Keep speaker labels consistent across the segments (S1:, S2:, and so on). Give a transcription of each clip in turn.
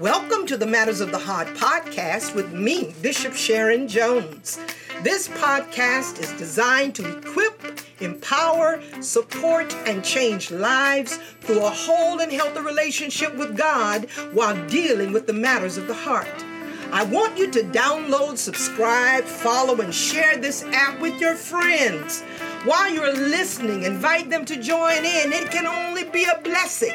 S1: Welcome to the Matters of the Heart podcast with me, Bishop Sharon Jones. This podcast is designed to equip, empower, support, and change lives through a whole and healthy relationship with God while dealing with the matters of the heart. I want you to download, subscribe, follow, and share this app with your friends. While you're listening, invite them to join in. It can only be a blessing.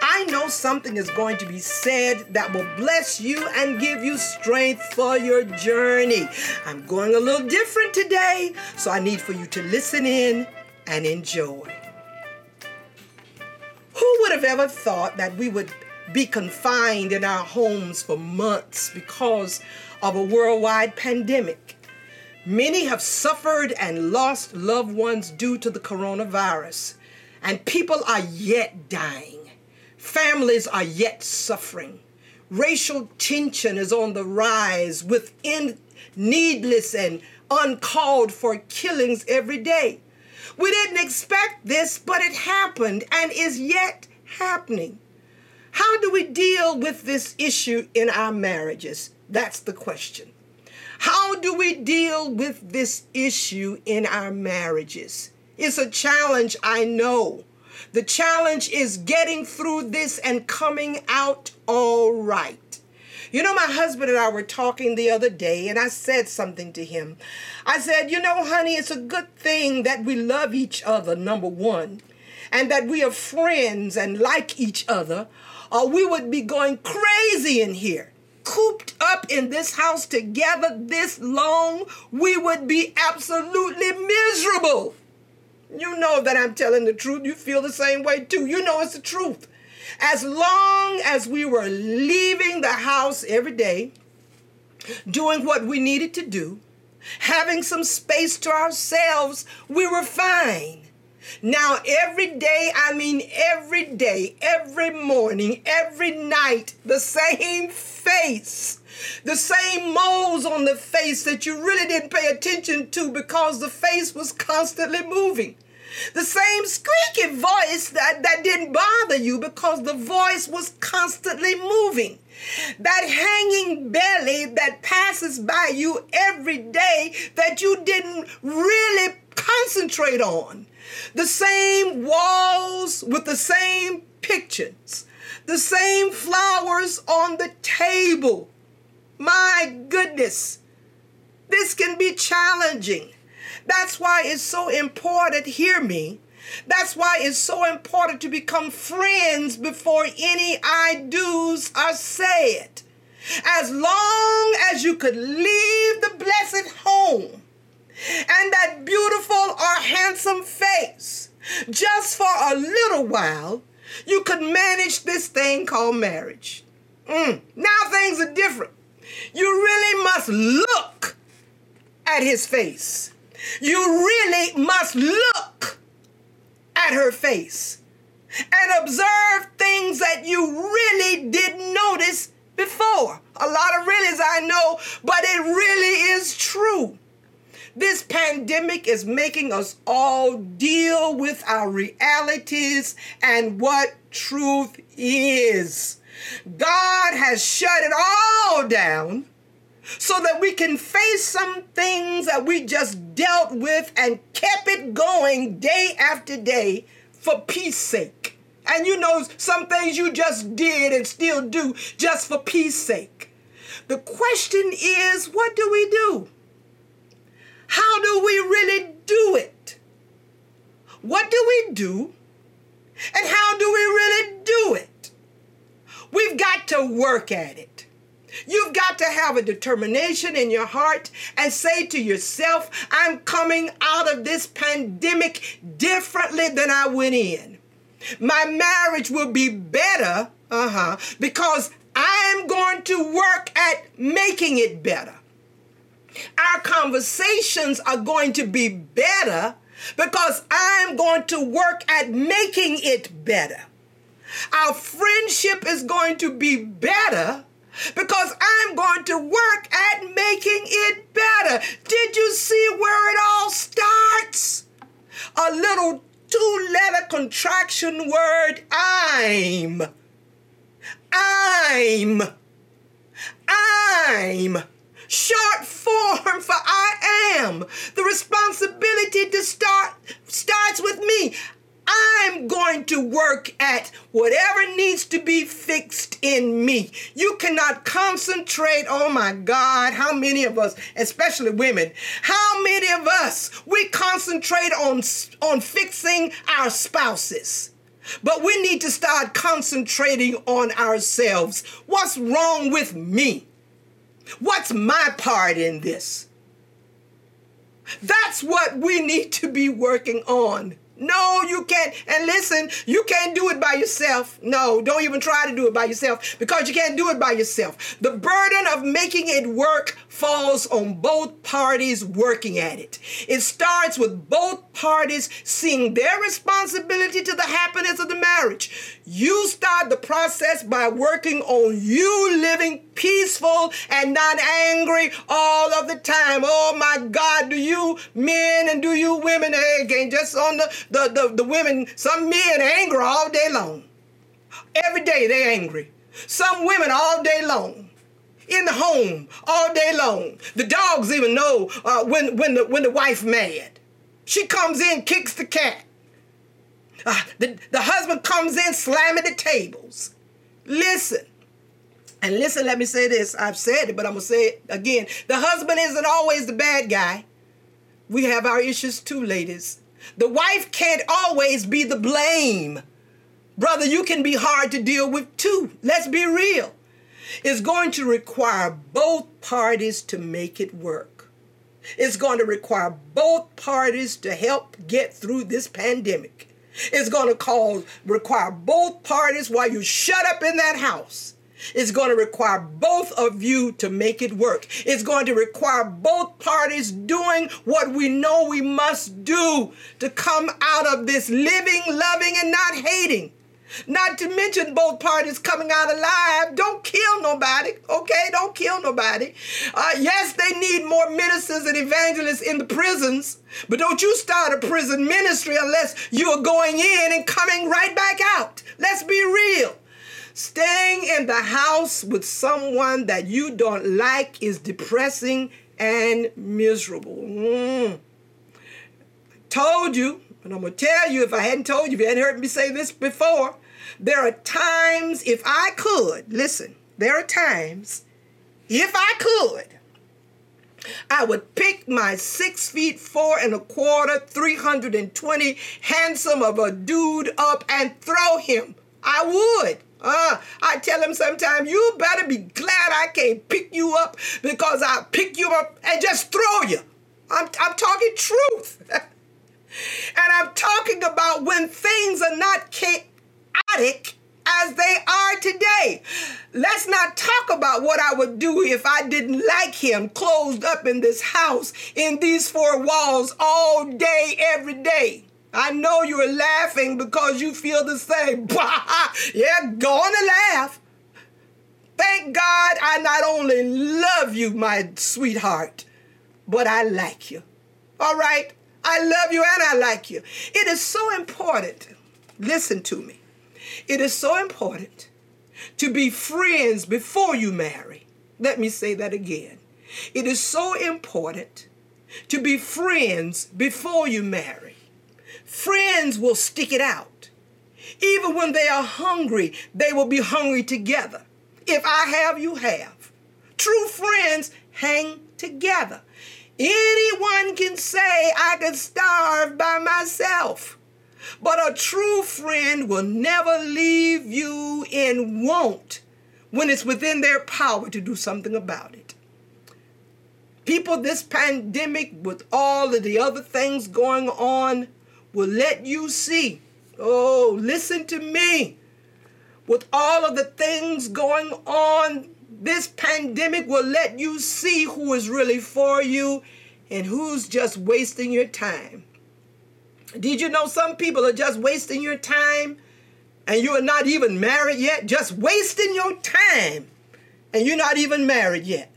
S1: I know something is going to be said that will bless you and give you strength for your journey. I'm going a little different today, so I need for you to listen in and enjoy. Who would have ever thought that we would be confined in our homes for months because of a worldwide pandemic? Many have suffered and lost loved ones due to the coronavirus, and people are yet dying. Families are yet suffering. Racial tension is on the rise with needless and uncalled for killings every day. We didn't expect this, but it happened and is yet happening. How do we deal with this issue in our marriages? That's the question. How do we deal with this issue in our marriages? It's a challenge, I know. The challenge is getting through this and coming out all right. You know, my husband and I were talking the other day, and I said something to him. I said, You know, honey, it's a good thing that we love each other, number one, and that we are friends and like each other, or we would be going crazy in here cooped up in this house together this long, we would be absolutely miserable. You know that I'm telling the truth. You feel the same way too. You know it's the truth. As long as we were leaving the house every day, doing what we needed to do, having some space to ourselves, we were fine. Now, every day, I mean every day, every morning, every night, the same face, the same moles on the face that you really didn't pay attention to because the face was constantly moving. The same squeaky voice that, that didn't bother you because the voice was constantly moving. That hanging belly that passes by you every day that you didn't really concentrate on. The same walls with the same pictures, the same flowers on the table. My goodness, this can be challenging. That's why it's so important, hear me. That's why it's so important to become friends before any I do's are said. As long as you could leave the blessed home and that beautiful or handsome face just for a little while, you could manage this thing called marriage. Mm. Now things are different. You really must look at his face. You really must look at her face and observe things that you really didn't notice before. A lot of reallys I know, but it really is true. This pandemic is making us all deal with our realities and what truth is. God has shut it all down so that we can face some things that we just dealt with and kept it going day after day for peace sake. And you know, some things you just did and still do just for peace sake. The question is, what do we do? How do we really do it? What do? And how do we really do it? We've got to work at it. You've got to have a determination in your heart and say to yourself, I'm coming out of this pandemic differently than I went in. My marriage will be better, uh-huh, because I'm going to work at making it better. Our conversations are going to be better because I'm going to work at making it better. Our friendship is going to be better because I'm going to work at making it better. Did you see where it all starts? A little two letter contraction word, I'm. I'm. I'm. Short form for I am. The responsibility to start starts with me. I'm going to work at whatever needs to be fixed in me. You cannot concentrate. Oh my God, how many of us, especially women, how many of us we concentrate on on fixing our spouses? But we need to start concentrating on ourselves. What's wrong with me? What's my part in this? That's what we need to be working on. No, you can't. And listen, you can't do it by yourself. No, don't even try to do it by yourself because you can't do it by yourself. The burden of making it work falls on both parties working at it. It starts with both parties seeing their responsibility to the happiness of the marriage. You start the process by working on you living peaceful and not angry all of the time. Oh my God, do you men and do you women, again, just on the, the, the, the women, some men angry all day long. Every day they angry. Some women all day long in the home all day long. The dogs even know uh, when when the when the wife mad. She comes in, kicks the cat. Uh, the, the husband comes in, slamming the tables. Listen. And listen, let me say this. I've said it, but I'm going to say it again. The husband isn't always the bad guy. We have our issues too, ladies. The wife can't always be the blame. Brother, you can be hard to deal with too. Let's be real. It's going to require both parties to make it work. It's going to require both parties to help get through this pandemic. It's going to cause require both parties while you shut up in that house. It's going to require both of you to make it work. It's going to require both parties doing what we know we must do to come out of this living, loving, and not hating. Not to mention both parties coming out alive. Don't kill nobody, okay? Don't kill nobody. Uh, yes, they need more ministers and evangelists in the prisons, but don't you start a prison ministry unless you are going in and coming right back out. Let's be real. Staying in the house with someone that you don't like is depressing and miserable. Mm. Told you, and I'm going to tell you if I hadn't told you, if you hadn't heard me say this before, there are times, if I could, listen, there are times, if I could, I would pick my six feet four and a quarter, 320 handsome of a dude up and throw him. I would. Uh, I tell him sometimes, you better be glad I can't pick you up because I'll pick you up and just throw you. I'm, I'm talking truth. and I'm talking about when things are not chaotic as they are today. Let's not talk about what I would do if I didn't like him closed up in this house, in these four walls, all day, every day. I know you are laughing because you feel the same. yeah, go on and laugh. Thank God I not only love you, my sweetheart, but I like you. All right? I love you and I like you. It is so important. Listen to me. It is so important to be friends before you marry. Let me say that again. It is so important to be friends before you marry. Friends will stick it out. Even when they are hungry, they will be hungry together. If I have, you have. True friends hang together. Anyone can say, I could starve by myself. But a true friend will never leave you in want when it's within their power to do something about it. People, this pandemic, with all of the other things going on, will let you see. Oh, listen to me. With all of the things going on, this pandemic will let you see who is really for you and who's just wasting your time. Did you know some people are just wasting your time and you are not even married yet? Just wasting your time and you're not even married yet.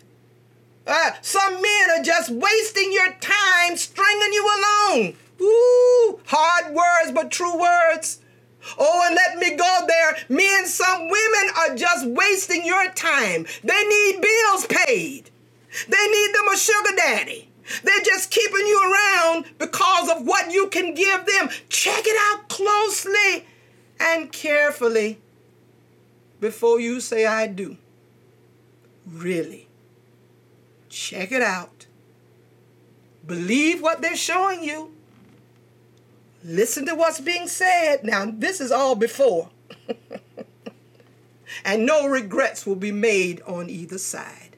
S1: Uh, some men are just wasting your time stringing you along. Ooh, hard words, but true words. Oh, and let me go there. Me and some women are just wasting your time. They need bills paid. They need them a sugar daddy. They're just keeping you around because of what you can give them. Check it out closely and carefully before you say, I do. Really. Check it out. Believe what they're showing you. Listen to what's being said. Now, this is all before. and no regrets will be made on either side.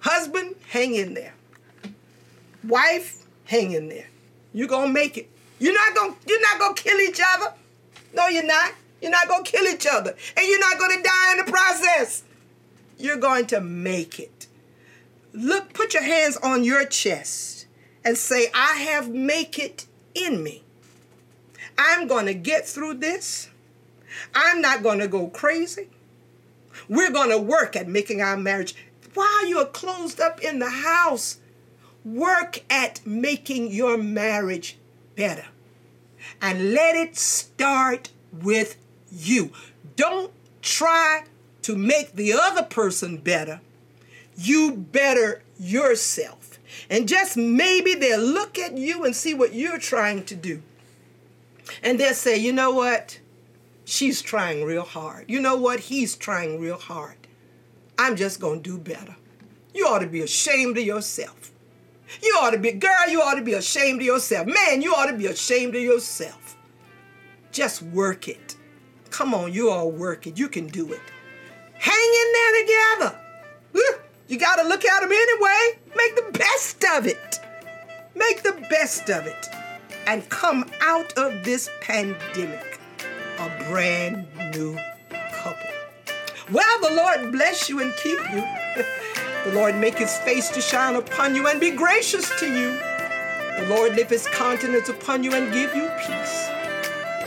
S1: Husband, hang in there. Wife, hang in there. You're gonna make it. You're not gonna you're not gonna kill each other. No, you're not. You're not gonna kill each other. And you're not gonna die in the process. You're going to make it. Look, put your hands on your chest and say, I have make it in me. I'm to get through this. I'm not to go crazy. We're to work at making our marriage. While you're closed up in the house, work at making your marriage better. And let it start with you. Don't try to make the other person better. You better yourself. And just maybe they'll look at you and see what you're trying to do. And they'll say, you know what? She's trying real hard. You know what? He's trying real hard. I'm just going to do better. You ought to be ashamed of yourself. You ought to be, girl, you ought to be ashamed of yourself. Man, you ought to be ashamed of yourself. Just work it. Come on, you all work it. You can do it. Hang in there together. You got to look at them anyway. Make the best of it. Make the best of it. And come out of this pandemic a brand new couple. Well, the Lord bless you and keep you. The Lord make his face to shine upon you and be gracious to you. The Lord lift his countenance upon you and give you peace.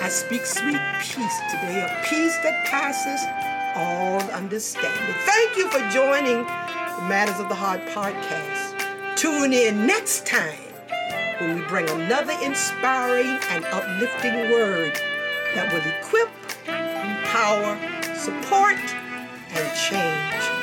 S1: I speak sweet peace today, a peace that passes all understanding. Thank you for joining the Matters of the Heart podcast. Tune in next time when we bring another inspiring and uplifting word that will equip, empower, support, and change